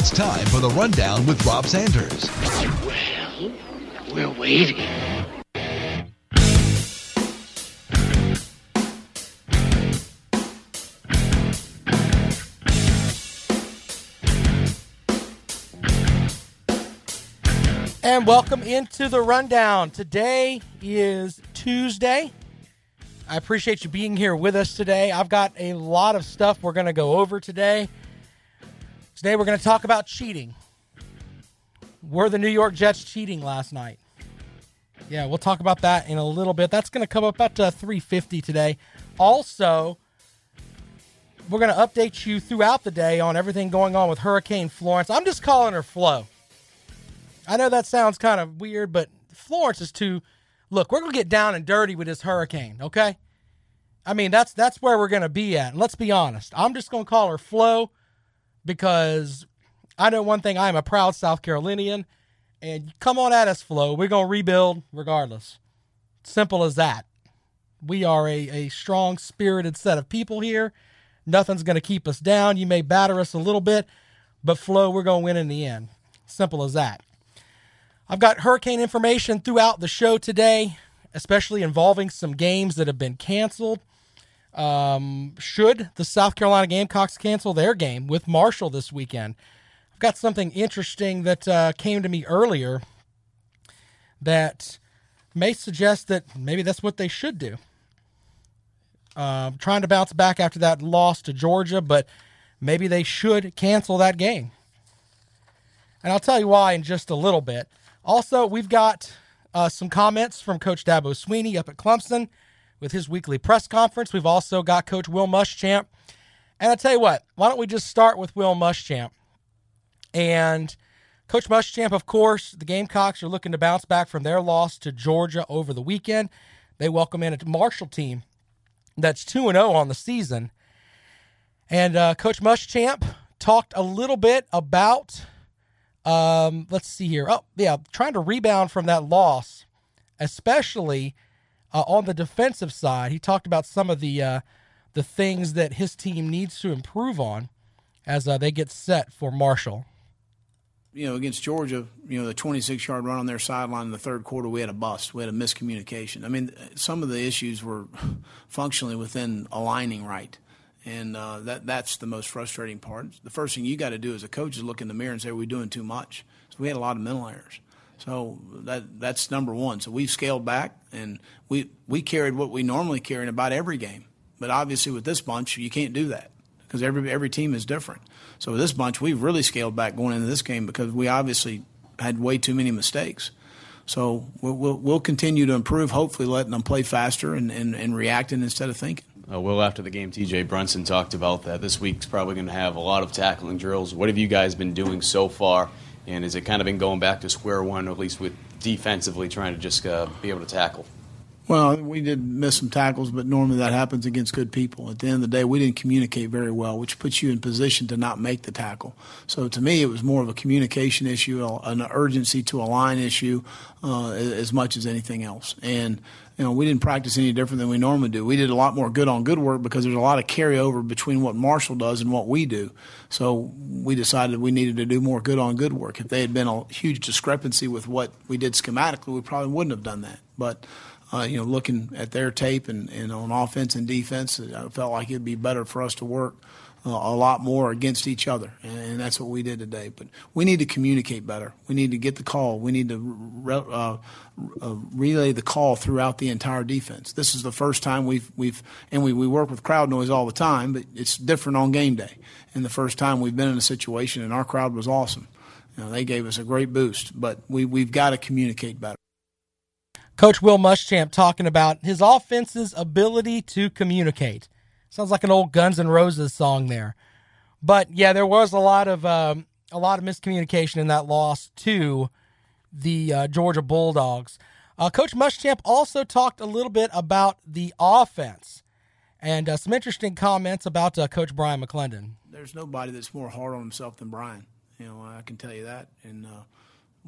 It's time for the rundown with Rob Sanders. Well, we're waiting. And welcome into the rundown. Today is Tuesday. I appreciate you being here with us today. I've got a lot of stuff we're going to go over today. Today we're going to talk about cheating. Were the New York Jets cheating last night? Yeah, we'll talk about that in a little bit. That's going to come up at uh, 3:50 today. Also, we're going to update you throughout the day on everything going on with Hurricane Florence. I'm just calling her Flo. I know that sounds kind of weird, but Florence is too. Look, we're gonna get down and dirty with this hurricane, okay? I mean, that's that's where we're gonna be at. And let's be honest. I'm just gonna call her Flo because I know one thing. I am a proud South Carolinian, and come on at us, Flo. We're gonna rebuild regardless. Simple as that. We are a, a strong, spirited set of people here. Nothing's gonna keep us down. You may batter us a little bit, but Flo, we're gonna win in the end. Simple as that. I've got hurricane information throughout the show today, especially involving some games that have been canceled. Um, should the South Carolina Gamecocks cancel their game with Marshall this weekend? I've got something interesting that uh, came to me earlier that may suggest that maybe that's what they should do. Uh, trying to bounce back after that loss to Georgia, but maybe they should cancel that game. And I'll tell you why in just a little bit. Also, we've got uh, some comments from Coach Dabo Swinney up at Clemson with his weekly press conference. We've also got Coach Will Muschamp. And I tell you what, why don't we just start with Will Muschamp? And Coach Muschamp, of course, the Gamecocks are looking to bounce back from their loss to Georgia over the weekend. They welcome in a Marshall team that's 2 0 on the season. And uh, Coach Muschamp talked a little bit about um, let's see here. Oh, yeah, trying to rebound from that loss, especially uh, on the defensive side. He talked about some of the uh, the things that his team needs to improve on as uh, they get set for Marshall. You know, against Georgia, you know, the 26 yard run on their sideline in the third quarter, we had a bust. We had a miscommunication. I mean, some of the issues were functionally within aligning right and uh, that that's the most frustrating part. The first thing you got to do as a coach is look in the mirror and say, "Are we doing too much?" So we had a lot of mental errors. So that that's number one. So we've scaled back, and we we carried what we normally carry in about every game. But obviously, with this bunch, you can't do that because every every team is different. So with this bunch, we've really scaled back going into this game because we obviously had way too many mistakes. So we'll, we'll, we'll continue to improve, hopefully letting them play faster and, and, and reacting instead of thinking. Uh, Will, after the game, TJ Brunson talked about that. This week's probably going to have a lot of tackling drills. What have you guys been doing so far? And has it kind of been going back to square one, at least with defensively trying to just uh, be able to tackle? Well, we did miss some tackles, but normally that happens against good people. At the end of the day, we didn't communicate very well, which puts you in position to not make the tackle. So to me, it was more of a communication issue, an urgency to a line issue, uh, as much as anything else. And you know, we didn't practice any different than we normally do. We did a lot more good on good work because there's a lot of carryover between what Marshall does and what we do. So we decided we needed to do more good on good work. If they had been a huge discrepancy with what we did schematically, we probably wouldn't have done that. But uh, you know, looking at their tape and, and on offense and defense, I felt like it'd be better for us to work uh, a lot more against each other, and that's what we did today. But we need to communicate better. We need to get the call. We need to re- uh, uh, relay the call throughout the entire defense. This is the first time we've we've and we, we work with crowd noise all the time, but it's different on game day. And the first time we've been in a situation, and our crowd was awesome. You know, they gave us a great boost, but we we've got to communicate better. Coach Will Muschamp talking about his offense's ability to communicate. Sounds like an old Guns N' Roses song there. But yeah, there was a lot of um, a lot of miscommunication in that loss to the uh, Georgia Bulldogs. Uh, Coach Muschamp also talked a little bit about the offense and uh, some interesting comments about uh, Coach Bryan McClendon. There's nobody that's more hard on himself than Bryan. You know, I can tell you that. And uh,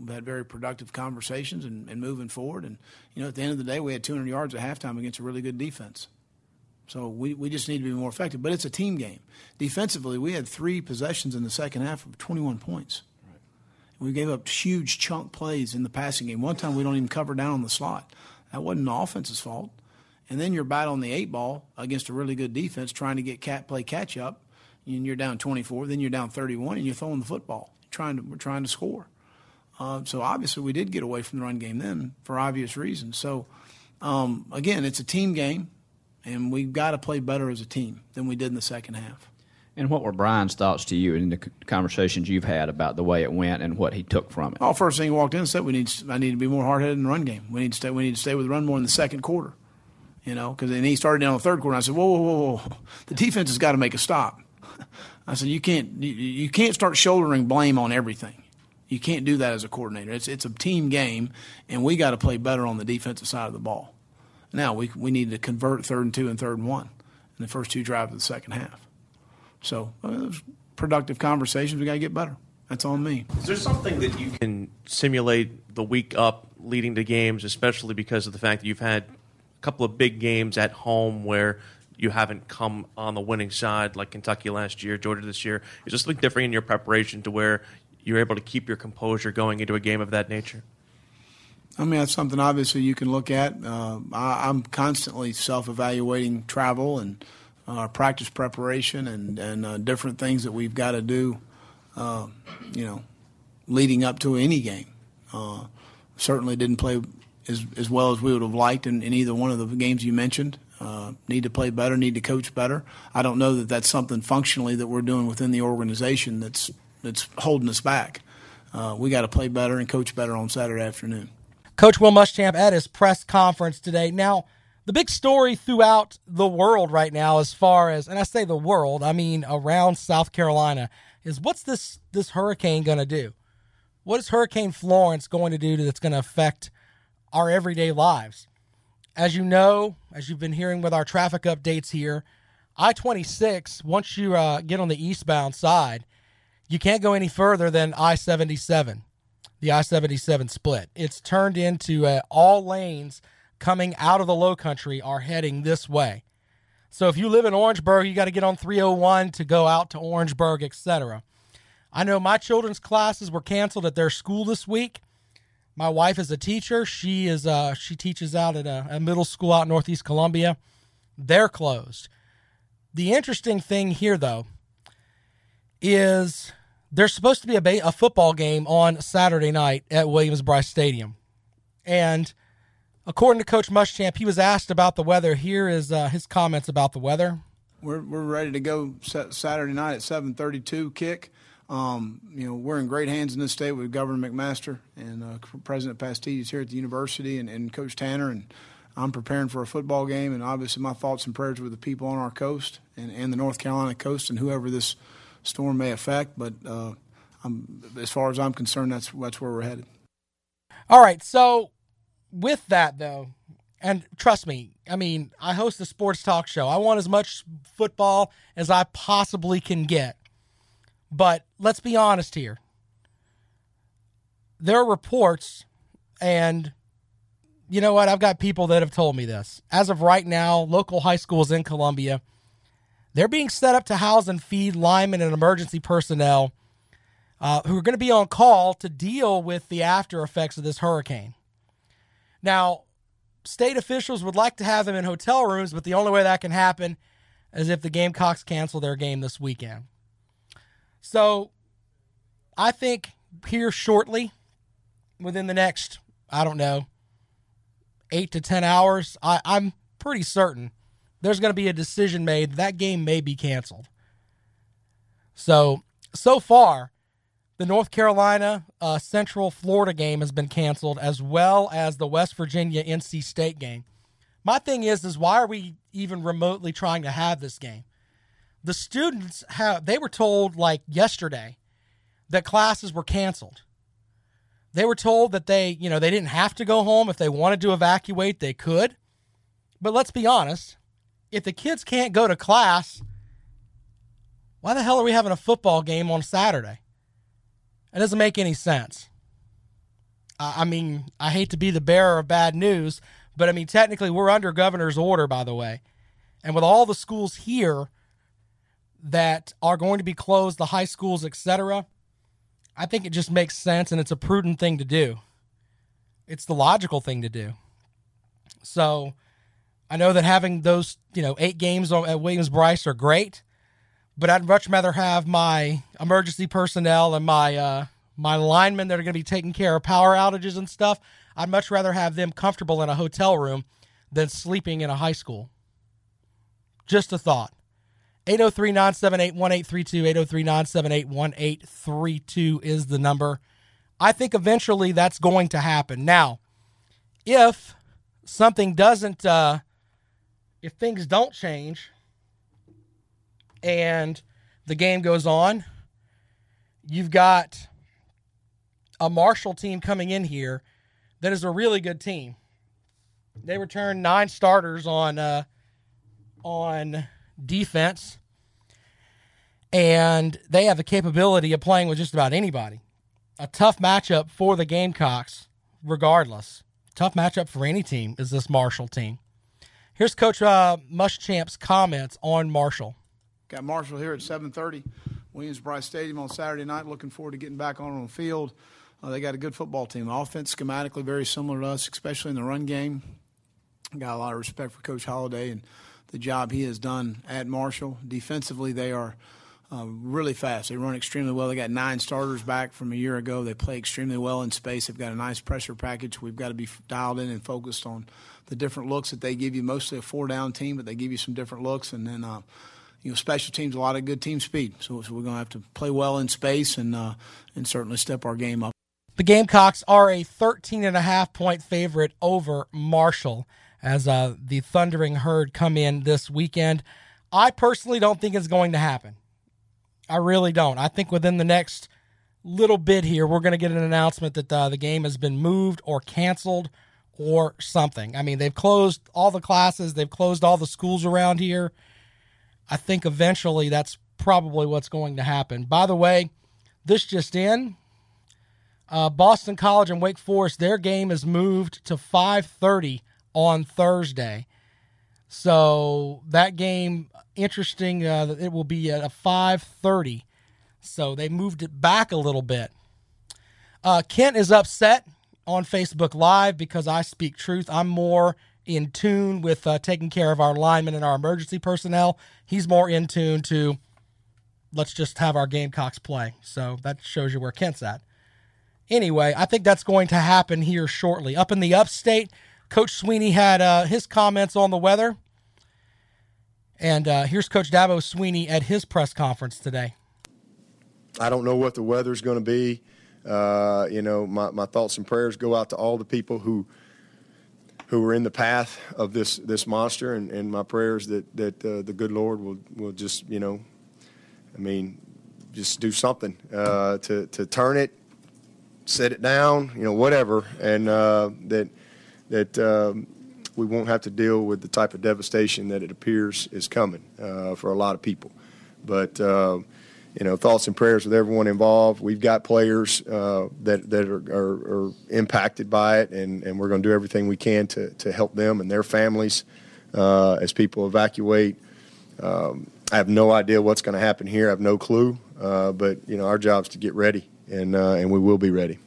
we've had very productive conversations and, and moving forward. And, you know, at the end of the day, we had 200 yards at halftime against a really good defense. So we, we just need to be more effective. But it's a team game. Defensively, we had three possessions in the second half of 21 points. We gave up huge chunk plays in the passing game. One time we don't even cover down on the slot. That wasn't the offense's fault. And then you're battling the eight ball against a really good defense, trying to get cat play catch up, and you're down 24. Then you're down 31, and you're throwing the football. Trying to we're trying to score. Uh, so obviously we did get away from the run game then for obvious reasons. So um, again, it's a team game, and we've got to play better as a team than we did in the second half. And what were Bryan's thoughts to you in the conversations you've had about the way it went and what he took from it? Well, first thing he walked in and said, "We need, I need to be more hard headed in the run game. We need to stay, we need to stay with the run more in the second quarter." You know, because then he started down the third quarter. And I said, "Whoa, whoa, whoa, whoa! The defense has got to make a stop." I said, "You can't, you, you can't start shouldering blame on everything. You can't do that as a coordinator. It's it's a team game, and we got to play better on the defensive side of the ball. Now we we need to convert third and two and third and one in the first two drives of the second half." So uh, productive conversations. We got to get better. That's on me. Is there something that you can simulate the week up leading to games, especially because of the fact that you've had a couple of big games at home where you haven't come on the winning side, like Kentucky last year, Georgia this year? Is there something different in your preparation to where you're able to keep your composure going into a game of that nature? I mean, that's something obviously you can look at. Uh, I, I'm constantly self evaluating travel and our practice preparation and and uh, different things that we've got to do, uh, you know, leading up to any game. Uh, certainly didn't play as as well as we would have liked in, in either one of the games you mentioned. Uh, need to play better, need to coach better. I don't know that that's something functionally that we're doing within the organization that's that's holding us back. Uh, we got to play better and coach better on Saturday afternoon. Coach Will Muschamp at his press conference today. Now the big story throughout the world right now, as far as, and I say the world, I mean around South Carolina, is what's this this hurricane going to do? What is Hurricane Florence going to do that's going to affect our everyday lives? As you know, as you've been hearing with our traffic updates here, I 26, once you uh, get on the eastbound side, you can't go any further than I 77, the I 77 split. It's turned into uh, all lanes coming out of the low country are heading this way. So if you live in Orangeburg, you got to get on 301 to go out to Orangeburg, etc. I know my children's classes were canceled at their school this week. My wife is a teacher. She is uh, she teaches out at a, a middle school out in Northeast Columbia. They're closed. The interesting thing here, though, is there's supposed to be a, ba- a football game on Saturday night at Williams-Brice Stadium, and According to Coach Muschamp, he was asked about the weather. Here is uh, his comments about the weather. We're, we're ready to go Saturday night at 7:32 kick. Um, you know, we're in great hands in this state with Governor McMaster and uh, President Pastides here at the university and, and Coach Tanner. And I'm preparing for a football game. And obviously, my thoughts and prayers with the people on our coast and, and the North Carolina coast and whoever this storm may affect. But uh, as far as I'm concerned, that's that's where we're headed. All right, so with that though, and trust me, I mean, I host a sports talk show. I want as much football as I possibly can get. But let's be honest here. There are reports, and you know what? I've got people that have told me this. As of right now, local high schools in Columbia, they're being set up to house and feed linemen and emergency personnel uh, who are going to be on call to deal with the after effects of this hurricane. Now, state officials would like to have them in hotel rooms, but the only way that can happen is if the Gamecocks cancel their game this weekend. So I think here shortly, within the next, I don't know, eight to 10 hours, I, I'm pretty certain there's going to be a decision made. That game may be canceled. So, so far, the North Carolina uh, Central Florida game has been canceled, as well as the West Virginia NC State game. My thing is, is why are we even remotely trying to have this game. The students have they were told like yesterday that classes were canceled. They were told that they, you know, they didn't have to go home if they wanted to evacuate, they could. But let's be honest, if the kids can't go to class, why the hell are we having a football game on Saturday? It doesn't make any sense. I mean, I hate to be the bearer of bad news, but I mean, technically, we're under governor's order, by the way. And with all the schools here that are going to be closed, the high schools, etc., I think it just makes sense and it's a prudent thing to do. It's the logical thing to do. So I know that having those, you know, eight games at Williams Brice are great, but I'd much rather have my emergency personnel and my uh, my linemen that are going to be taking care of power outages and stuff. I'd much rather have them comfortable in a hotel room than sleeping in a high school. Just a thought. 803 978 1832. 803 978 1832 is the number. I think eventually that's going to happen. Now, if something doesn't, uh, if things don't change and the game goes on, you've got a Marshall team coming in here that is a really good team. They returned nine starters on uh, on defense, and they have the capability of playing with just about anybody. A tough matchup for the Gamecocks, regardless. Tough matchup for any team is this Marshall team. Here's Coach uh, Muschamp's comments on Marshall. Got Marshall here at 7:30, Williams Brice Stadium on Saturday night. Looking forward to getting back on the field. Uh, they got a good football team. Offense schematically very similar to us, especially in the run game. Got a lot of respect for Coach Holliday and the job he has done at Marshall. Defensively, they are uh, really fast. They run extremely well. They got nine starters back from a year ago. They play extremely well in space. They've got a nice pressure package. We've got to be dialed in and focused on the different looks that they give you. Mostly a four down team, but they give you some different looks. And then, uh, you know, special teams, a lot of good team speed. So, so we're going to have to play well in space and uh, and certainly step our game up. The Gamecocks are a 13 and a half point favorite over Marshall as uh, the Thundering Herd come in this weekend. I personally don't think it's going to happen. I really don't. I think within the next little bit here, we're going to get an announcement that uh, the game has been moved or canceled or something. I mean, they've closed all the classes, they've closed all the schools around here. I think eventually that's probably what's going to happen. By the way, this just in uh, Boston College and Wake Forest, their game is moved to 5:30 on Thursday. So that game, interesting. Uh, it will be at a 5:30. So they moved it back a little bit. Uh, Kent is upset on Facebook Live because I speak truth. I'm more in tune with uh, taking care of our linemen and our emergency personnel. He's more in tune to let's just have our Gamecocks play. So that shows you where Kent's at. Anyway, I think that's going to happen here shortly. Up in the upstate, Coach Swinney had uh, his comments on the weather. And uh, here's Coach Dabo Swinney at his press conference today. I don't know what the weather's going to be. Uh, you know, my, my thoughts and prayers go out to all the people who who are in the path of this this monster, and, and my prayers that that uh, the good Lord will will just you know, I mean, just do something uh, to to turn it set it down, you know, whatever, and uh, that that um, we won't have to deal with the type of devastation that it appears is coming uh, for a lot of people. But uh, you know, thoughts and prayers with everyone involved. We've got players uh, that that are, are, are, impacted by it, and, and we're going to do everything we can to to help them and their families uh, as people evacuate. Um, I have no idea what's going to happen here. I have no clue. Uh, but you know, our job is to get ready and uh, and we will be ready.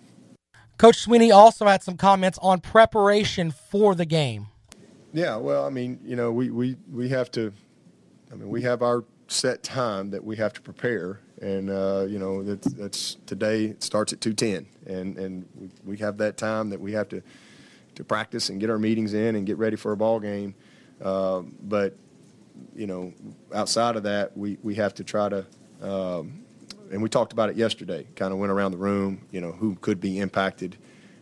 Coach Swinney also had some comments on preparation for the game. Yeah, well, I mean, you know, we, we, we have to, I mean, we have our set time that we have to prepare, and uh, you know, that's, that's today it starts at two ten, and and we have that time that we have to to practice and get our meetings in and get ready for a ball game. Uh, but you know, outside of that, we we have to try to. Um, and we talked about it yesterday. Kind of went around the room, you know, who could be impacted,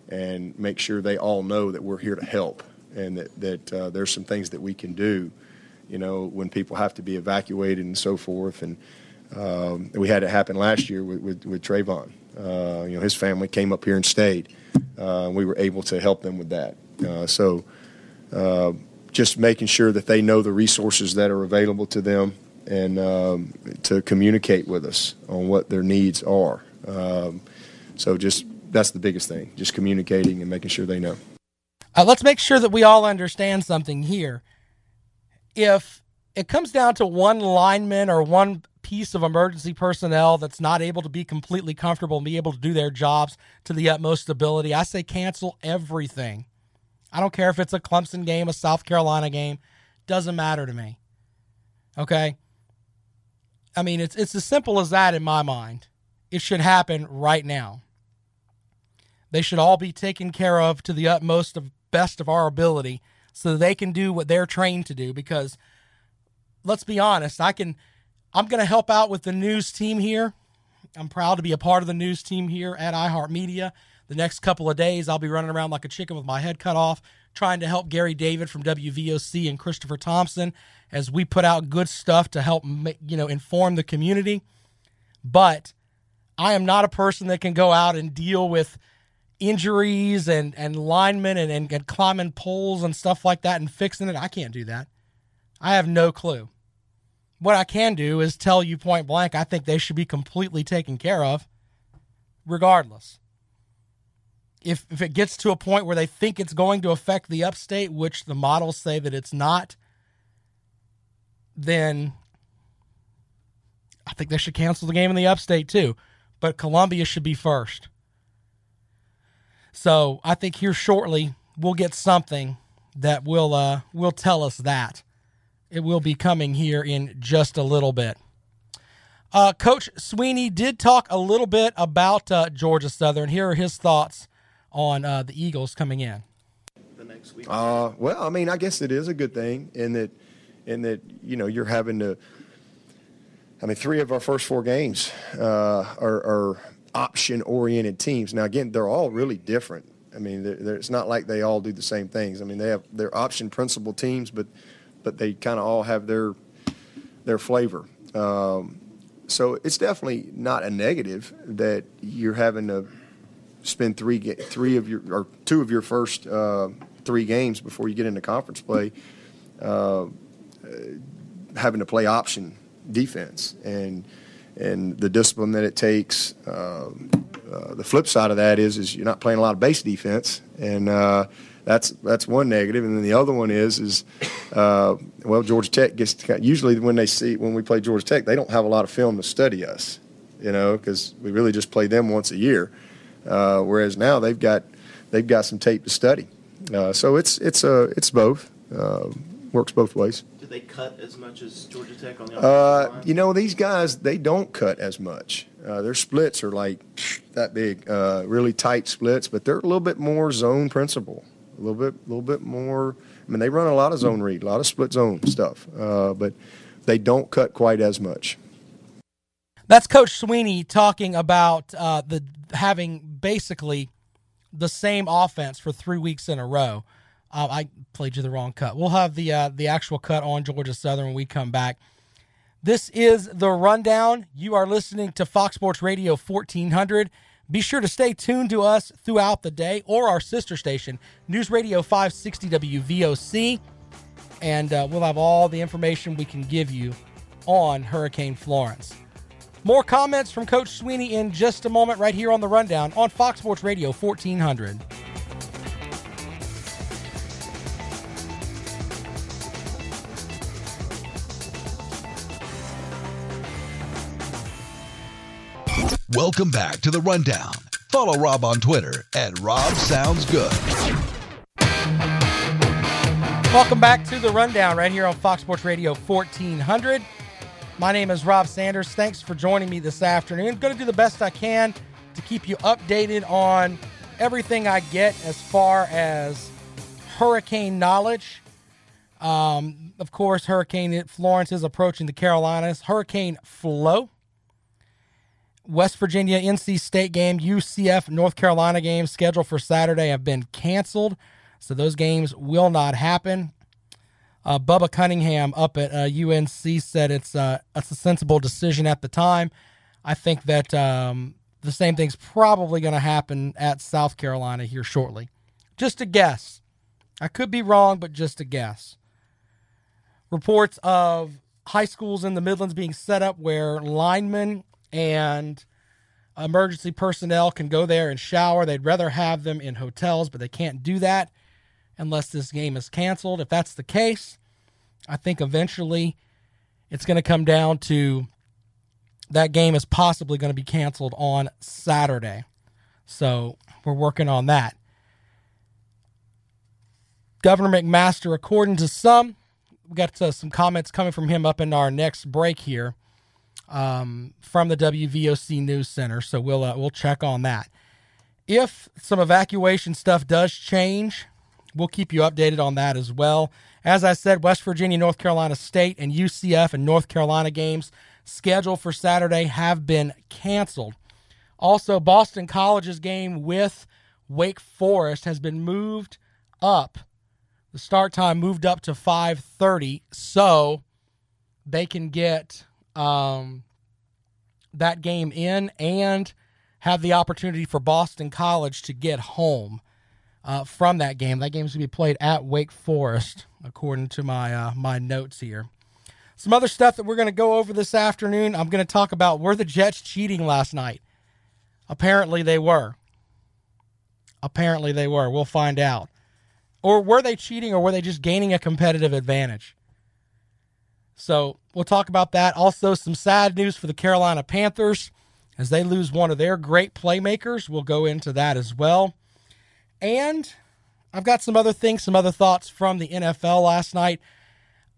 and make sure they all know that we're here to help, and that that uh, there's some things that we can do, You know, when people have to be evacuated and so forth, and um, we had it happen last year with with, with Trayvon. Uh, you know, his family came up here and stayed. Uh, we were able to help them with that. Uh, so, uh, just making sure that they know the resources that are available to them and um, to communicate with us on what their needs are. Um, so, just that's the biggest thing, just communicating and making sure they know. Uh, let's make sure that we all understand something here. If it comes down to one lineman or one piece of emergency personnel that's not able to be completely comfortable and be able to do their jobs to the utmost ability, I say cancel everything. I don't care if it's a Clemson game, a South Carolina game, doesn't matter to me. Okay? I mean, it's it's as simple as that in my mind. It should happen right now. They should all be taken care of to the utmost of best of our ability so they can do what they're trained to do because let's be honest, I can I'm going to help out with the news team here. I'm proud to be a part of the news team here at iHeartMedia. The next couple of days, I'll be running around like a chicken with my head cut off, trying to help Gary David from WVOC and Christopher Thompson as we put out good stuff to help you know inform the community. But I am not a person that can go out and deal with injuries and and linemen and, and, and climbing poles and stuff like that and fixing it. I can't do that. I have no clue. What I can do is tell you point blank, I think they should be completely taken care of, regardless. If, if it gets to a point where they think it's going to affect the upstate, which the models say that it's not, then I think they should cancel the game in the upstate too. But Columbia should be first. So I think here shortly we'll get something that will uh, will tell us that. It will be coming here in just a little bit. Uh, Coach Swinney did talk a little bit about uh, Georgia Southern. Here are his thoughts on uh, the Eagles coming in. The next week. Uh, well, I mean, I guess it is a good thing in that, in that you know you're having to. I mean, three of our first four games uh, are, are option-oriented teams. Now, again, they're all really different. I mean, they're, they're, it's not like they all do the same things. I mean, they have their option principle teams, but but they kind of all have their their flavor. Um, so it's definitely not a negative that you're having to spend three three of your or two of your first uh, three games before you get into conference play, uh, having to play option defense. And and the discipline that it takes. Uh, uh, the flip side of that is is you're not playing a lot of base defense. And uh, that's that's one negative, and then the other one is is uh, well Georgia Tech gets to, usually when they see when we play Georgia Tech they don't have a lot of film to study us, you know, because we really just play them once a year, uh, whereas now they've got they've got some tape to study, uh, so it's it's a it's both uh, works both ways. Do they cut as much as Georgia Tech on the uh, You know these guys they don't cut as much. Uh, their splits are like that big, really tight splits, but they're a little bit more zone principle a little bit, a little bit more. I mean, they run a lot of zone read, a lot of split zone stuff, uh, but they don't cut quite as much. That's Coach Swinney talking about uh, the having basically the same offense for three weeks in a row. Uh, I played you the wrong cut. We'll have the uh, the actual cut on Georgia Southern when we come back. This is the rundown. You are listening to Fox Sports Radio 1400. Be sure to stay tuned to us throughout the day or our sister station, News Radio 560 WVOC, and uh, we'll have all the information we can give you on Hurricane Florence. More comments from Coach Swinney in just a moment, right here on the Rundown on Fox Sports Radio 1400. Welcome back to the Rundown. Follow Rob on Twitter at Rob Sounds Good. Welcome back to the Rundown right here on Fox Sports Radio 1400. My name is Rob Sanders. Thanks for joining me this afternoon. Going to do the best I can to keep you updated on everything I get as far as hurricane knowledge. Um, of course, Hurricane Florence is approaching the Carolinas. Hurricane Flo West Virginia NC State game, UCF North Carolina game scheduled for Saturday have been canceled. So those games will not happen. Uh, Bubba Cunningham up at uh, UNC said it's uh, it's a sensible decision at the time. I think that um, the same thing's probably going to happen at South Carolina here shortly. Just a guess. I could be wrong, but just a guess. Reports of high schools in the Midlands being set up where linemen and emergency personnel can go there and shower. They'd rather have them in hotels, but they can't do that unless this game is canceled. If that's the case, I think eventually it's going to come down to that game is possibly going to be canceled on Saturday. So we're working on that. Governor McMaster, according to some, we got uh, some comments coming from him up in our next break here um, from the WVOC News Center. So we'll uh, we'll check on that. If some evacuation stuff does change, we'll keep you updated on that as well. As I said, West Virginia, North Carolina State, and UCF and North Carolina games scheduled for Saturday have been canceled. Also, Boston College's game with Wake Forest has been moved up. The start time moved up to 5:30 so they can get um, that game in and have the opportunity for Boston College to get home uh, from that game. That game's going to be played at Wake Forest, according to my uh, my notes here. Some other stuff that we're going to go over this afternoon. I'm going to talk about were the Jets cheating last night? Apparently they were. Apparently they were. We'll find out. Or were they cheating or were they just gaining a competitive advantage? So we'll talk about that. Also, some sad news for the Carolina Panthers as they lose one of their great playmakers. We'll go into that as well. And I've got some other things, some other thoughts from the NFL last night.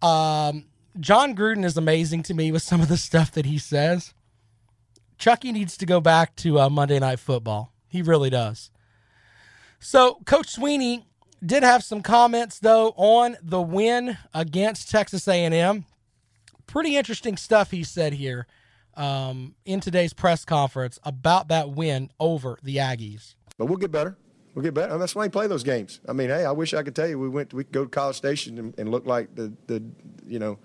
Um, Jon Gruden is amazing to me with some of the stuff that he says. Chucky needs to go back to uh, Monday Night Football. He really does. So, Coach Swinney did have some comments though on the win against Texas A&M pretty interesting stuff he said here um, in today's press conference about that win over the Aggies. But we'll get better. We'll get better. That's why you play those games. I mean, hey, I wish I could tell you we went we could go to College Station and, and look like the the you know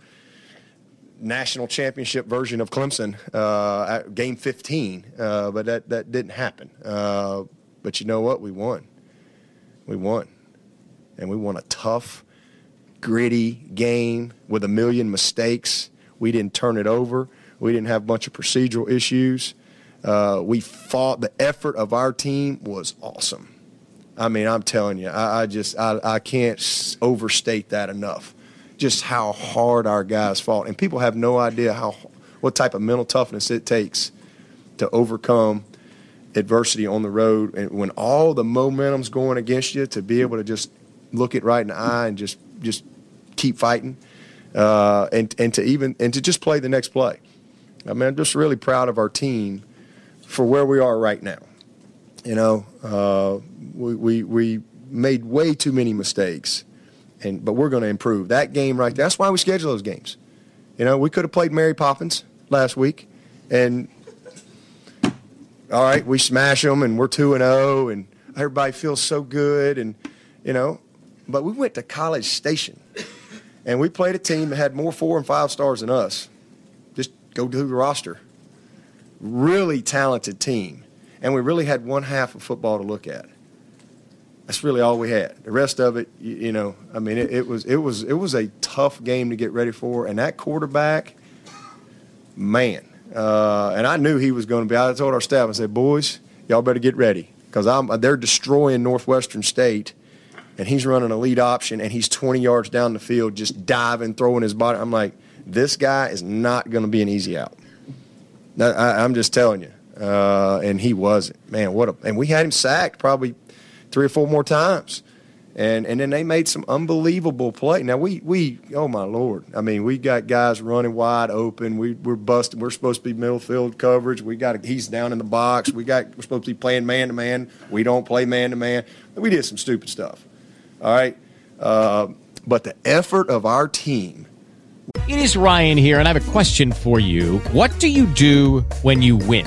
national championship version of Clemson uh, at game 15, uh, but that that didn't happen. Uh, but you know what? We won. We won, and we won a tough, gritty game with a million mistakes. We didn't turn it over. We didn't have a bunch of procedural issues. Uh, we fought. The effort of our team was awesome. I mean, I'm telling you, I, I just I, I can't overstate that enough. Just how hard our guys fought, and people have no idea how what type of mental toughness it takes to overcome adversity on the road, and when all the momentum's going against you, to be able to just look it right in the eye and just just keep fighting uh, and and to even and to just play the next play. I mean, I'm just really proud of our team for where we are right now. You know, uh, we, we we made way too many mistakes, and but we're going to improve that game right there. That's why we schedule those games. You know, we could have played Mary Poppins last week, and all right, we smash them, and we're two and zero, oh, and everybody feels so good, and you know, but we went to College Station and we played a team that had more four and five stars than us. Just go to the roster. Really talented team. And we really had one half of football to look at. That's really all we had. The rest of it, you, you know, I mean, it, it, was it was it was a tough game to get ready for. And that quarterback, man, uh, and I knew he was going to be. I told our staff, I said, boys, y'all better get ready because I'm they're destroying Northwestern State and he's running a lead option and he's 20 yards down the field just diving, throwing his body. I'm like, this guy is not going to be an easy out. I, am just telling you. Uh, and he wasn't. Man, what a and we had him sacked probably three or four more times. And and then they made some unbelievable play. Now we we oh my lord. I mean, we got guys running wide open. We we're busting. We're supposed to be middle field coverage. We got he's down in the box. We got we're supposed to be playing man to man. We don't play man to man. We did some stupid stuff. All right. Uh, but the effort of our team. It is Ryan here, and I have a question for you. What do you do when you win?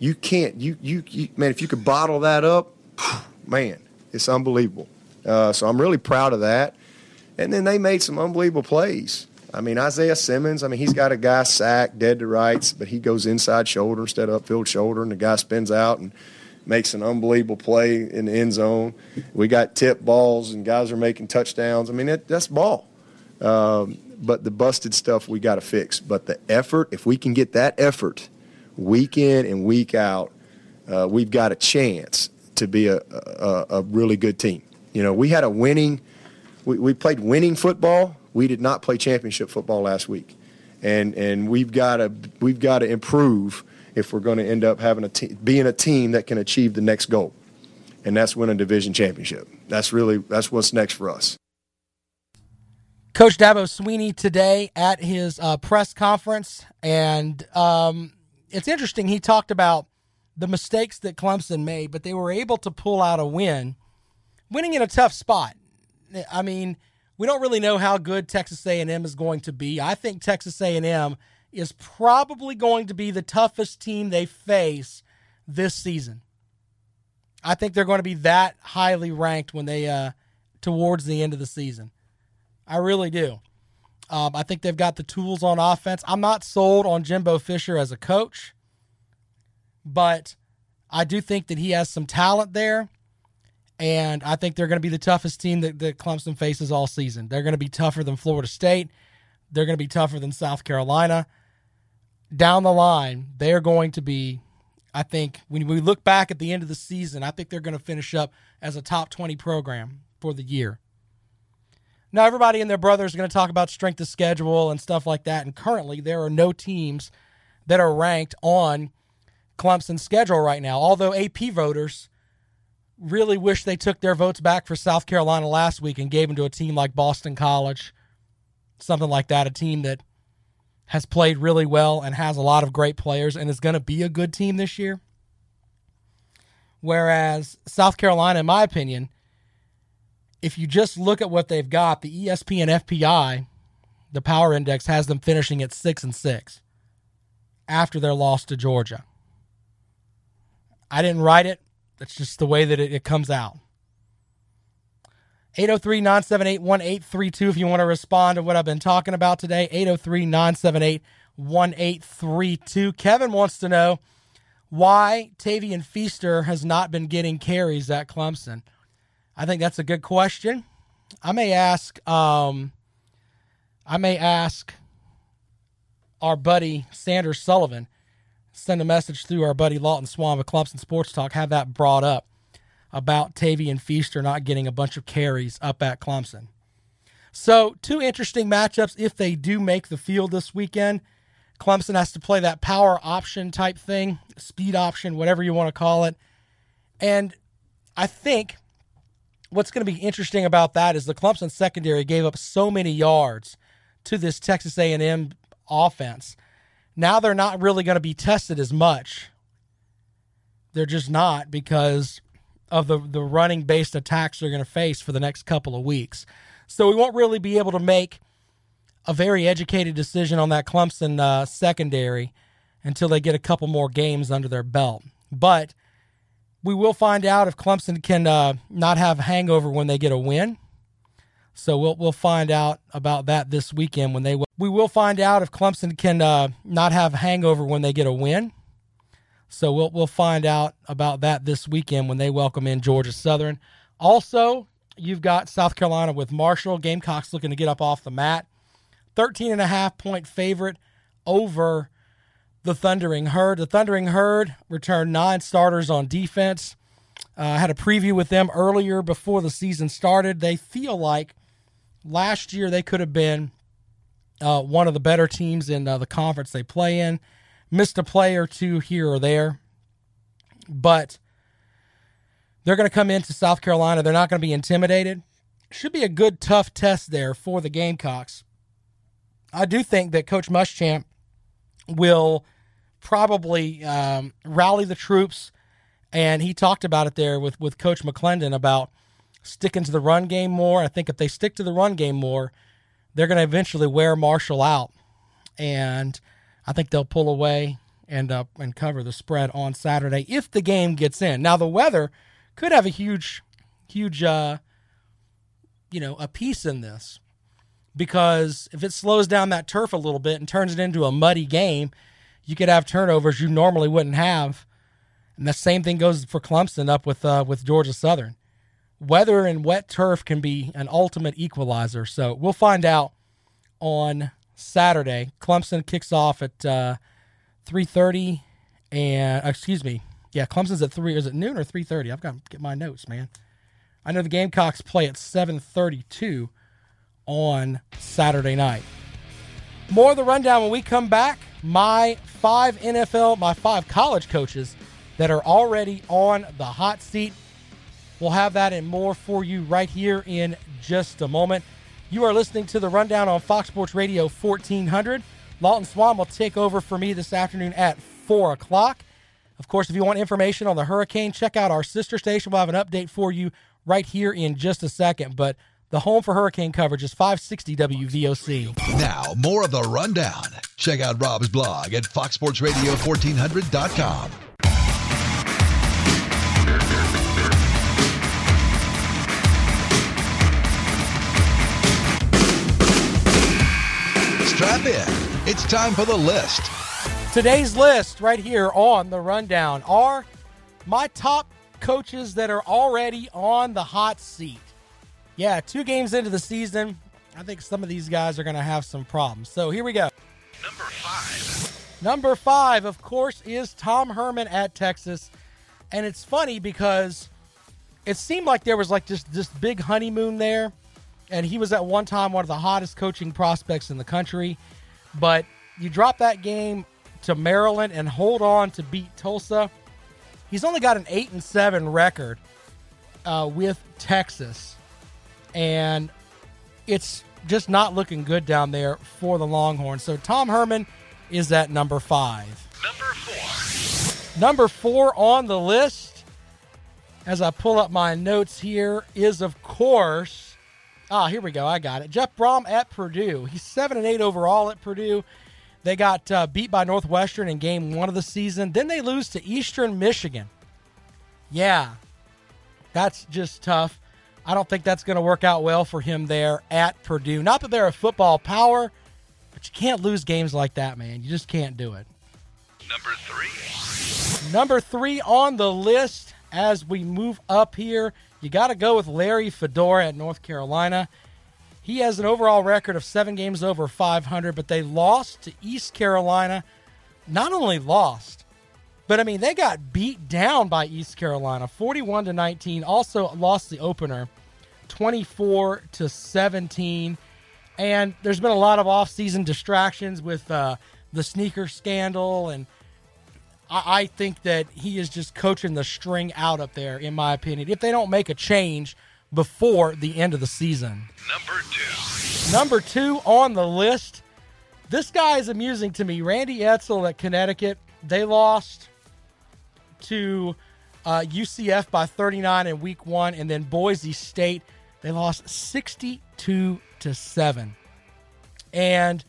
you can't. You you, you man, if you could bottle that up, man, it's unbelievable. Uh, so I'm really proud of that. And then they made some unbelievable plays. I mean, Isaiah Simmons. I mean, he's got a guy sacked dead to rights, but he goes inside shoulder instead of upfield shoulder, and the guy spins out and makes an unbelievable play in the end zone. We got tip balls, and guys are making touchdowns. I mean, it, that's ball. Um, but the busted stuff we got to fix. But the effort, if we can get that effort week in and week out, uh, we've got a chance to be a, a, a really good team. You know, we had a winning, we, we played winning football. We did not play championship football last week, and and we've got to we've got to improve if we're going to end up having a te- being a team that can achieve the next goal, and that's win a division championship. That's really that's what's next for us. Coach Dabo Swinney today at his uh, press conference, and um, it's interesting. He talked about the mistakes that Clemson made, but they were able to pull out a win, winning in a tough spot. I mean, we don't really know how good Texas A&M is going to be. I think Texas A&M is probably going to be the toughest team they face this season. I think they're going to be that highly ranked when they uh, towards the end of the season. I really do. Um, I think they've got the tools on offense. I'm not sold on Jimbo Fisher as a coach, but I do think that he has some talent there. And I think they're going to be the toughest team that, that Clemson faces all season. They're going to be tougher than Florida State. They're going to be tougher than South Carolina. Down the line, they're going to be, I think, when we look back at the end of the season, I think they're going to finish up as a top 20 program for the year. Now, everybody and their brother is going to talk about strength of schedule and stuff like that. And currently, there are no teams that are ranked on Clemson's schedule right now. Although AP voters really wish they took their votes back for South Carolina last week and gave them to a team like Boston College, something like that, a team that has played really well and has a lot of great players and is going to be a good team this year. Whereas South Carolina, in my opinion, if you just look at what they've got, the ESPN FPI, the power index has them finishing at six and six after their loss to Georgia. I didn't write it. That's just the way that it, it comes out. 803 978 1832 if you want to respond to what I've been talking about today. 803 978 1832. Kevin wants to know why Tavien Feaster has not been getting carries at Clemson. I think that's a good question. I may ask um, I may ask our buddy Sanders Sullivan, send a message through our buddy Lawton Swan of Clemson Sports Talk, have that brought up about Tavien Feaster not getting a bunch of carries up at Clemson. So, two interesting matchups if they do make the field this weekend. Clemson has to play that power option type thing, speed option, whatever you want to call it. And I think what's going to be interesting about that is the Clemson secondary gave up so many yards to this Texas A&M offense. Now they're not really going to be tested as much. They're just not because of the the running based attacks they're going to face for the next couple of weeks. So we won't really be able to make a very educated decision on that Clemson uh, secondary until they get a couple more games under their belt. But we will find out if Clemson can uh, not have hangover when they get a win. So we'll we'll find out about that this weekend when they we will find out if Clemson can uh, not have hangover when they get a win. So we'll we'll find out about that this weekend when they welcome in Georgia Southern. Also, you've got South Carolina with Marshall Gamecocks looking to get up off the mat. 13 and a half point favorite over the Thundering Herd. The Thundering Herd returned nine starters on defense. Uh, I had a preview with them earlier before the season started. They feel like last year they could have been uh, one of the better teams in uh, the conference they play in. Missed a play or two here or there, but They're going to come into South Carolina. They're not going to be intimidated. Should be a good, tough test there for the Gamecocks. I do think that Coach Muschamp will probably um, rally the troops, and he talked about it there with with Coach McClendon about sticking to the run game more. I think if they stick to the run game more, they're going to eventually wear Marshall out, and I think they'll pull away and uh, and cover the spread on Saturday if the game gets in. Now the weather could have a huge, huge, uh, you know, a piece in this because if it slows down that turf a little bit and turns it into a muddy game, you could have turnovers you normally wouldn't have. And the same thing goes for Clemson up with uh, with Georgia Southern. Weather and wet turf can be an ultimate equalizer. So we'll find out on Saturday. Clemson kicks off at uh, three thirty, and excuse me, yeah, Clemson's at three. Is it noon or three thirty? I've got to get my notes, man. I know the Gamecocks play at seven thirty-two on Saturday night. More of the rundown when we come back. My five NFL, my five college coaches that are already on the hot seat. We'll have that and more for you right here in just a moment. You are listening to the rundown on Fox Sports Radio 1400. Lawton Swan will take over for me this afternoon at 4 o'clock. Of course, if you want information on the hurricane, check out our sister station. We'll have an update for you right here in just a second. But the home for hurricane coverage is 560 WVOC. Now, more of the rundown. Check out Rob's blog at foxsportsradio1400.com. Strap in. It's time for the list. Today's list right here on the rundown are my top coaches that are already on the hot seat. Yeah, two games into the season, I think some of these guys are going to have some problems. So here we go. Number five. Number five, of course, is Tom Herman at Texas. And it's funny because it seemed like there was like just this big honeymoon there. And he was at one time one of the hottest coaching prospects in the country. But you drop that game to Maryland and hold on to beat Tulsa. He's only got an eight and seven record uh, with Texas, and it's just not looking good down there for the Longhorns. So Tom Herman is at number five. Number four. Number four on the list, as I pull up my notes here, is of course. Ah, here we go. I got it. Jeff Brohm at Purdue. He's seven and eight overall at Purdue. They got uh, beat by Northwestern in game one of the season. Then they lose to Eastern Michigan. Yeah, that's just tough. I don't think that's going to work out well for him there at Purdue. Not that they're a football power, but you can't lose games like that, man. You just can't do it. Number three. Number three on the list as we move up here, you got to go with Larry Fedora at North Carolina. He has an overall record of seven games over 500, but they lost to East Carolina. Not only lost, but I mean, they got beat down by East Carolina 41 to 19. Also lost the opener 24 to 17. And there's been a lot of offseason distractions with uh, the sneaker scandal. And I-, I think that he is just coaching the string out up there, in my opinion, if they don't make a change before the end of the season. Number two. Number two on the list. This guy is amusing to me. Randy Edsall at Connecticut. They lost to uh, UCF by 39 in week one, and then Boise State. They lost 62 to 7. And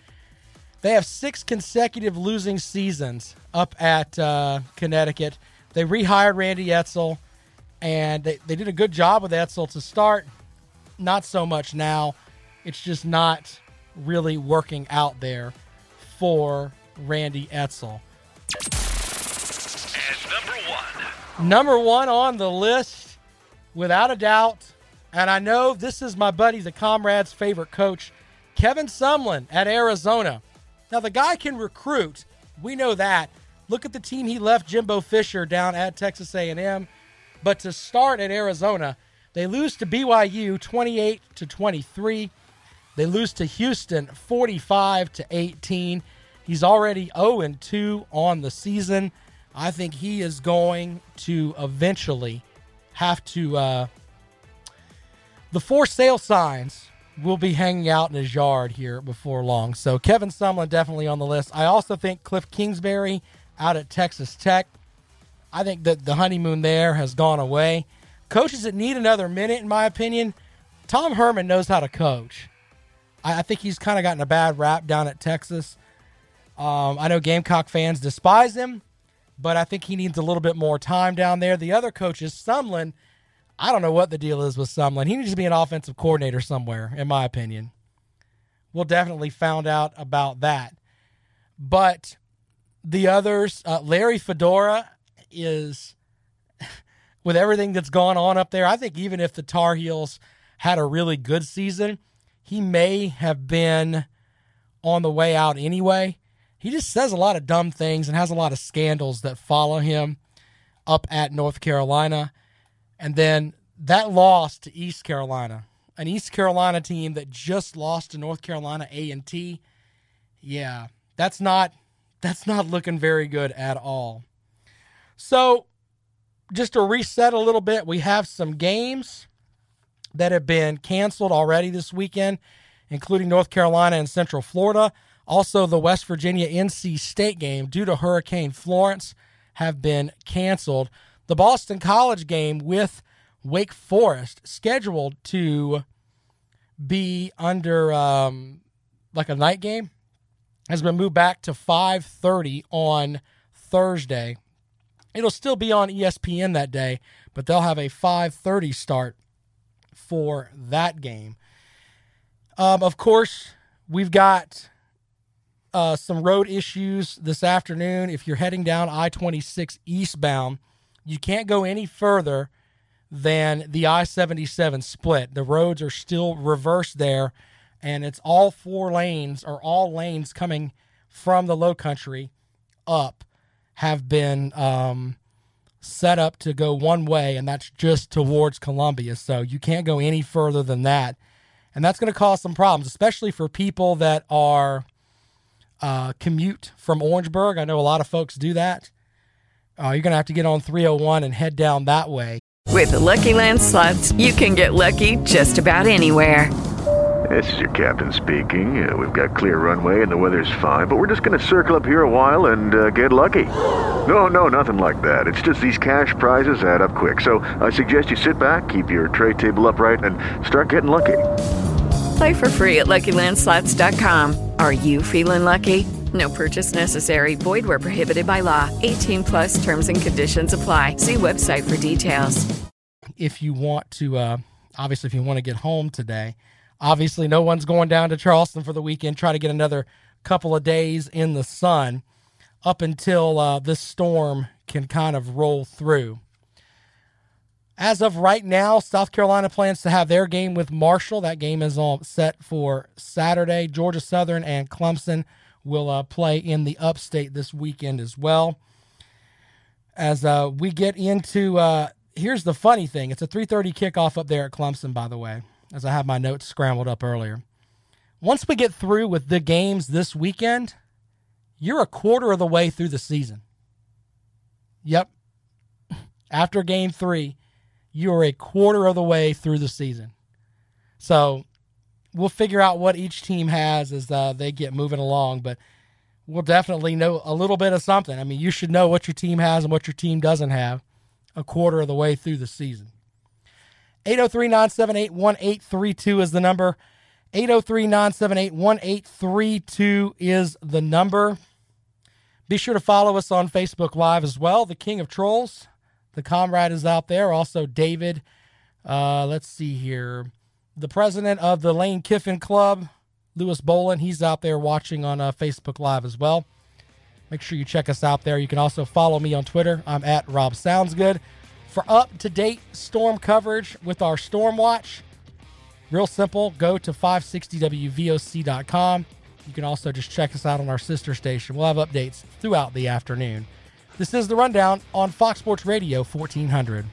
they have six consecutive losing seasons up at uh, Connecticut. They rehired Randy Edsall, and they, they did a good job with Edsall to start. Not so much now. It's just not really working out there for Randy Edsall. And number one. Number one on the list, without a doubt, and I know this is my buddy, the comrade's favorite coach, Kevin Sumlin at Arizona. Now the guy can recruit. We know that. Look at the team he left Jimbo Fisher down at Texas A&M. But to start at Arizona, they lose to BYU 28 to 23. They lose to Houston 45 to 18. He's already 0 and 2 on the season. I think he is going to eventually have to. Uh, the for sale signs will be hanging out in his yard here before long. So Kevin Sumlin definitely on the list. I also think Cliff Kingsbury out at Texas Tech. I think that the honeymoon there has gone away. Coaches that need another minute, in my opinion, Tom Herman knows how to coach. I, I think he's kind of gotten a bad rap down at Texas. Um, I know Gamecock fans despise him, but I think he needs a little bit more time down there. The other coaches, Sumlin, I don't know what the deal is with Sumlin. He needs to be an offensive coordinator somewhere, in my opinion. We'll definitely found out about that. But the others, uh, Larry Fedora is with everything that's gone on up there. I think even if the Tar Heels had a really good season, he may have been on the way out anyway. He just says a lot of dumb things and has a lot of scandals that follow him up at North Carolina. And then that loss to East Carolina, an East Carolina team that just lost to North Carolina A&T. Yeah, that's not that's not looking very good at all. So, just to reset a little bit, we have some games that have been canceled already this weekend, including North Carolina and Central Florida. Also, the West Virginia NC State game, due to Hurricane Florence, have been canceled. The Boston College game with Wake Forest, scheduled to be under um, like a night game, has been moved back to 5:30 on Thursday. It'll still be on ESPN that day, but they'll have a 5:30 start for that game. Um, of course, we've got uh, some road issues this afternoon. If you're heading down I 26 eastbound, you can't go any further than the I 77 split. The roads are still reversed there, and it's all four lanes or all lanes coming from the low country up have been um, set up to go one way, and that's just towards Columbia. So you can't go any further than that. And that's going to cause some problems, especially for people that are uh, commute from Orangeburg. I know a lot of folks do that. Uh, you're going to have to get on 301 and head down that way. With the Lucky Land slots, you can get lucky just about anywhere. This is your captain speaking. Uh, we've got clear runway and the weather's fine, but we're just going to circle up here a while and uh, get lucky. No, no, nothing like that. It's just these cash prizes add up quick. So I suggest you sit back, keep your tray table upright, and start getting lucky. Play for free at LuckyLandSlots.com. Are you feeling lucky? No purchase necessary. Void where prohibited by law. 18 plus terms and conditions apply. See website for details. If you want to, uh, obviously, if you want to get home today, obviously, no one's going down to Charleston for the weekend. Try to get another couple of days in the sun up until uh, this storm can kind of roll through. As of right now, South Carolina plans to have their game with Marshall. That game is all set for Saturday. Georgia Southern and Clemson will uh, play in the upstate this weekend as well. As uh, we get into, uh, here's the funny thing: it's a 3:30 kickoff up there at Clemson. By the way, as I have my notes scrambled up earlier. Once we get through with the games this weekend, you're a quarter of the way through the season. Yep. After game three, you're a quarter of the way through the season. So we'll figure out what each team has as uh, they get moving along, but we'll definitely know a little bit of something. I mean, you should know what your team has and what your team doesn't have a quarter of the way through the season. 803 978 1832 is the number. 803 978 1832 is the number. Be sure to follow us on Facebook Live as well. The King of Trolls, the comrade is out there. Also, David. Uh, let's see here. The president of the Lane Kiffin Club, Lewis Bolin, he's out there watching on uh, Facebook Live as well. Make sure you check us out there. You can also follow me on Twitter. I'm at Rob Sounds Good. For up to date storm coverage with our Storm Watch, real simple go to 560wvoc.com. You can also just check us out on our sister station. We'll have updates throughout the afternoon. This is the Rundown on Fox Sports Radio 1400.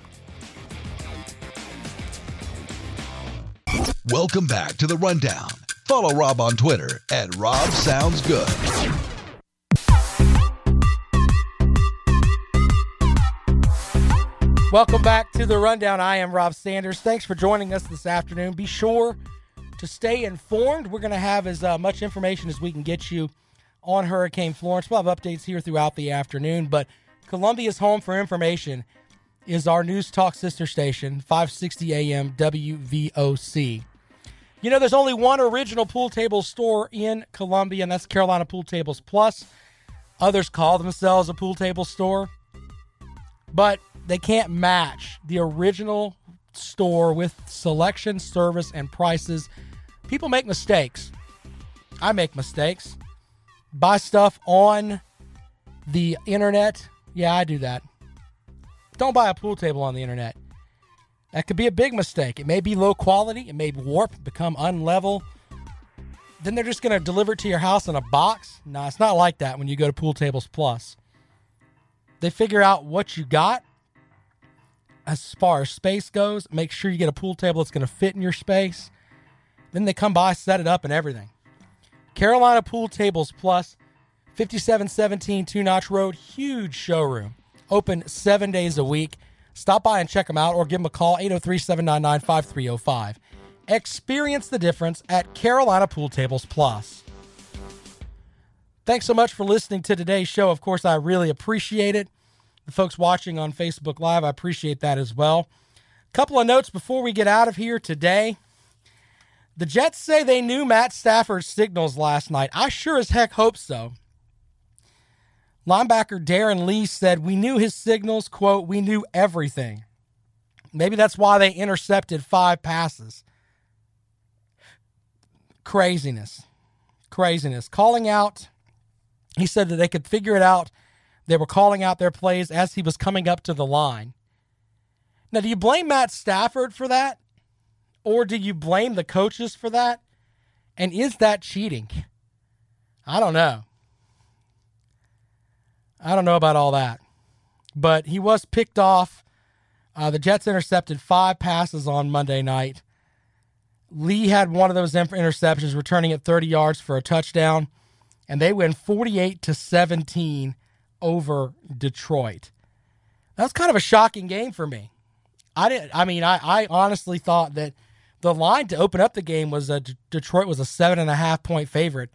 Welcome back to the Rundown. Follow Rob on Twitter at Rob Sounds Good. Welcome back to the rundown. I am Rob Sanders. Thanks for joining us this afternoon. Be sure to stay informed. We're going to have as uh, much information as we can get you on Hurricane Florence. We'll have updates here throughout the afternoon, but Columbia's home for information is our News Talk sister station, 560 AM WVOC. You know, there's only one original pool table store in Columbia, and that's Carolina Pool Tables Plus. Others call themselves a pool table store, but they can't match the original store with selection, service, and prices. People make mistakes. I make mistakes. Buy stuff on the internet. Yeah, I do that. Don't buy a pool table on the internet. That could be a big mistake. It may be low quality, it may warp, become unlevel. Then they're just going to deliver it to your house in a box. No, it's not like that when you go to Pool Tables Plus. They figure out what you got as far as space goes. Make sure you get a pool table that's going to fit in your space. Then they come by, set it up, and everything. Carolina Pool Tables Plus, 5717 Two Notch Road, huge showroom. Open seven days a week. Stop by and check them out or give them a call, 803 799 5305. Experience the difference at Carolina Pool Tables Plus. Thanks so much for listening to today's show. Of course, I really appreciate it. The folks watching on Facebook Live, I appreciate that as well. A Couple of notes before we get out of here today. The Jets say they knew Matt Stafford's signals last night. I sure as heck hope so. Linebacker Darron Lee said, We knew his signals, quote, we knew everything. Maybe that's why they intercepted five passes. Craziness. Craziness. Calling out, he said that they could figure it out. They were calling out their plays as he was coming up to the line. Now, do you blame Matt Stafford for that? Or do you blame the coaches for that? And is that cheating? I don't know. I don't know about all that. But he was picked off. Uh, the Jets intercepted five passes on Monday night. Lee had one of those interceptions, returning at 30 yards for a touchdown, and they win 48 to 17 over Detroit. That's kind of a shocking game for me. I didn't. I mean, I, I honestly thought that the line to open up the game was a Detroit was a seven and a half point favorite.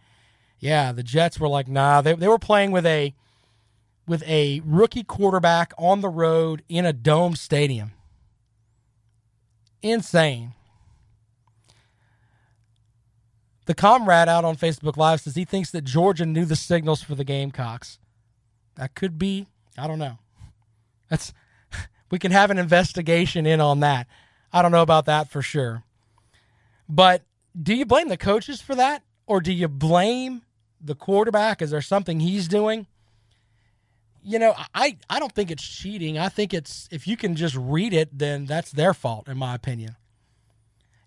Yeah, the Jets were like, nah. They they were playing with a with a rookie quarterback on the road in a dome stadium. Insane. The comrade out on Facebook Live says he thinks that Georgia knew the signals for the Gamecocks. That could be. I don't know. That's we can have an investigation in on that. I don't know about that for sure. But do you blame the coaches for that? Or do you blame the quarterback? Is there something he's doing? You know, I, I don't think it's cheating. I think it's if you can just read it, then that's their fault, in my opinion.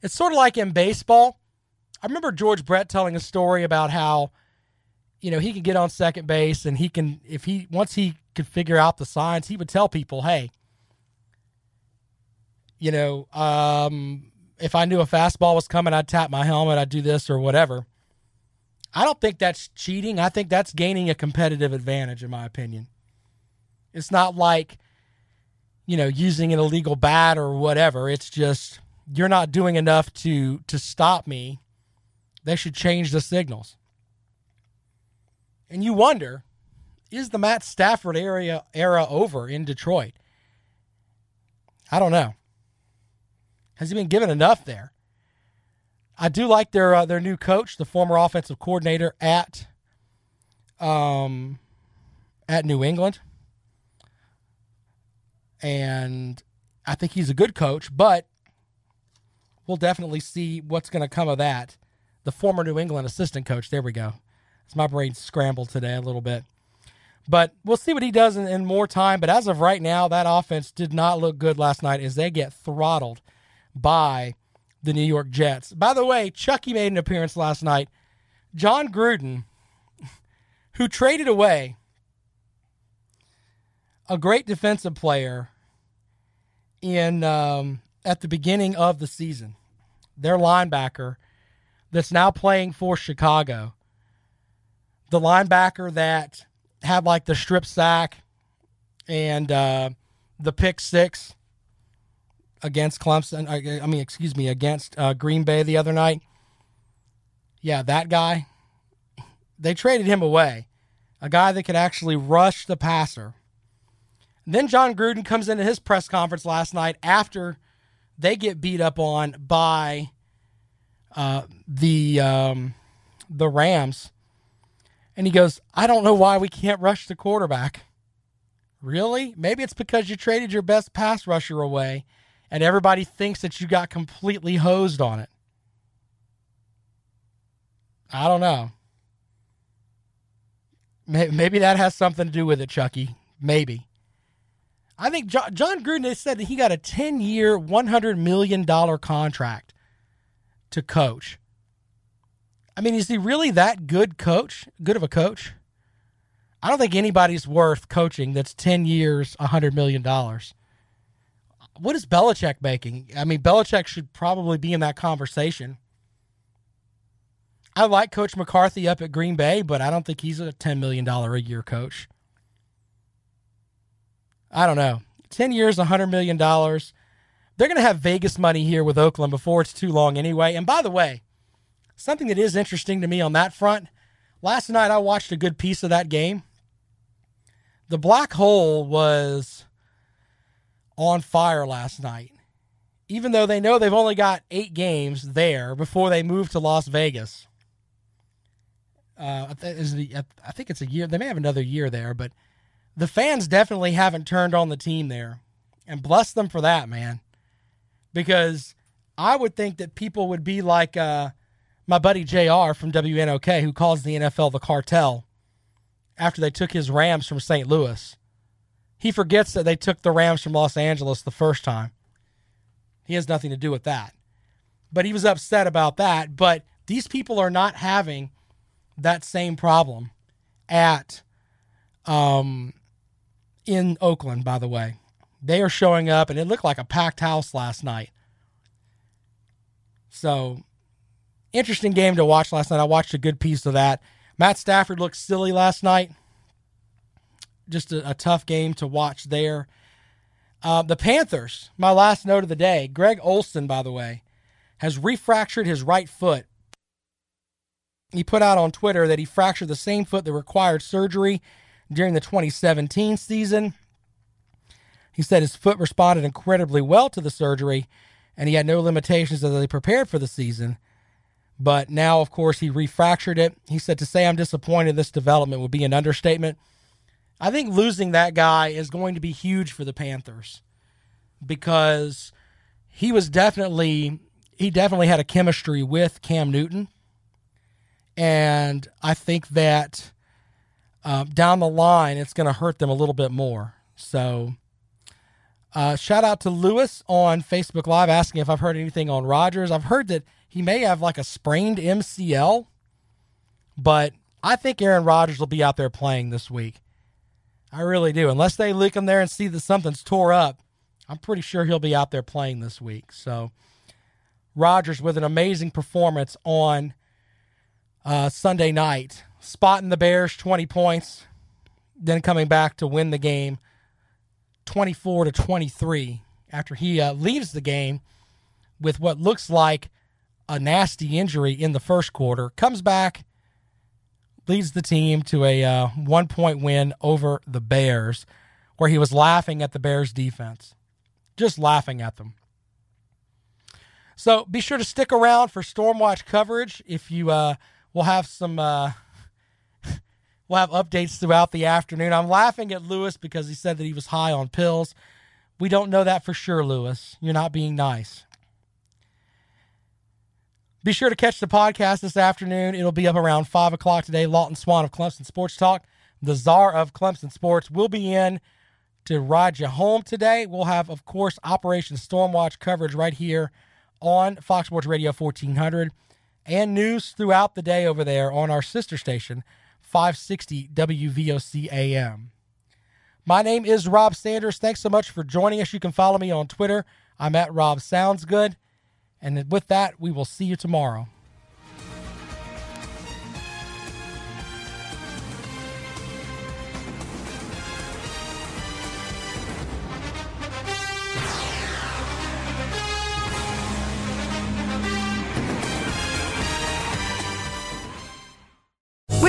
It's sort of like in baseball. I remember George Brett telling a story about how, you know, he can get on second base and he can, if he, once he could figure out the signs, he would tell people, hey, you know, um, if I knew a fastball was coming, I'd tap my helmet, I'd do this or whatever. I don't think that's cheating. I think that's gaining a competitive advantage, in my opinion. It's not like, you know, using an illegal bat or whatever. It's just you're not doing enough to to stop me. They should change the signals. And you wonder, is the Matt Stafford area era over in Detroit? I don't know. Has he been given enough there? I do like their uh, their new coach, the former offensive coordinator at um at New England. And I think he's a good coach, but we'll definitely see what's going to come of that. The former New England assistant coach. There we go. It's my brain scrambled today a little bit. But we'll see what he does in, in, more time. But as of right now, that offense did not look good last night as they get throttled by the New York Jets. By the way, Chucky made an appearance last night. Jon Gruden, who traded away a great defensive player in um, at the beginning of the season, their linebacker that's now playing for Chicago. The linebacker that had like the strip sack and uh, the pick six against Clemson. I, I mean, excuse me, against uh, Green Bay the other night. Yeah, that guy. They traded him away, a guy that could actually rush the passer. Then Jon Gruden comes into his press conference last night after they get beat up on by uh, the um, the Rams, and he goes, "I don't know why we can't rush the quarterback." Really? Maybe it's because you traded your best pass rusher away, and everybody thinks that you got completely hosed on it. I don't know. Maybe that has something to do with it, Chucky. Maybe. I think Jon, Jon Gruden said that he got a 10 year, $100 million contract to coach. I mean, is he really that good coach? Good of a coach? I don't think anybody's worth coaching that's 10 years, $100 million. What is Belichick making? I mean, Belichick should probably be in that conversation. I like Coach McCarthy up at Green Bay, but I don't think he's a $10 million a year coach. I don't know. 10 years, $100 million. They're going to have Vegas money here with Oakland before it's too long anyway. And by the way, something that is interesting to me on that front last night I watched a good piece of that game. The black hole was on fire last night. Even though they know they've only got eight games there before they move to Las Vegas. Uh, I think it's a year. They may have another year there, but the fans definitely haven't turned on the team there. And bless them for that, man. Because I would think that people would be like uh, my buddy JR from WNOK, who calls the NFL the cartel after they took his Rams from St. Louis. He forgets that they took the Rams from Los Angeles the first time. He has nothing to do with that. But he was upset about that. But these people are not having that same problem at um, in Oakland, by the way. They are showing up, and it looked like a packed house last night. So, interesting game to watch last night. I watched a good piece of that. Matt Stafford looked silly last night. Just a, a tough game to watch there. Uh, the Panthers, my last note of the day. Greg Olsen, by the way, has refractured his right foot. He put out on Twitter that he fractured the same foot that required surgery during the 2017 season. He said his foot responded incredibly well to the surgery and he had no limitations as he prepared for the season. But now, of course, he refractured it. He said to say I'm disappointed this development would be an understatement. I think losing that guy is going to be huge for the Panthers because he was definitely he definitely had a chemistry with Cam Newton. And I think that uh, down the line, it's going to hurt them a little bit more. So, uh, shout out to Lewis on Facebook Live asking if I've heard anything on Rodgers. I've heard that he may have like a sprained MCL, but I think Aaron Rodgers will be out there playing this week. I really do. Unless they look him there and see that something's tore up, I'm pretty sure he'll be out there playing this week. So, Rodgers with an amazing performance on uh, Sunday night, spotting the Bears 20 points, then coming back to win the game 24 to 23 after he uh, leaves the game with what looks like a nasty injury in the first quarter, comes back, leads the team to a uh, one point win over the Bears, where he was laughing at the Bears defense, just laughing at them. So be sure to stick around for Stormwatch coverage if you uh, We'll have some. Uh, we'll have updates throughout the afternoon. I'm laughing at Lewis because he said that he was high on pills. We don't know that for sure, Lewis. You're not being nice. Be sure to catch the podcast this afternoon. It'll be up around 5 o'clock today. Lawton Swan of Clemson Sports Talk, the czar of Clemson Sports, will be in to ride you home today. We'll have, of course, Operation Stormwatch coverage right here on Fox Sports Radio 1400 and news throughout the day over there on our sister station, 560 WVOC AM. My name is Rob Sanders. Thanks so much for joining us. You can follow me on Twitter. I'm at Rob Sounds Good. And with that, we will see you tomorrow.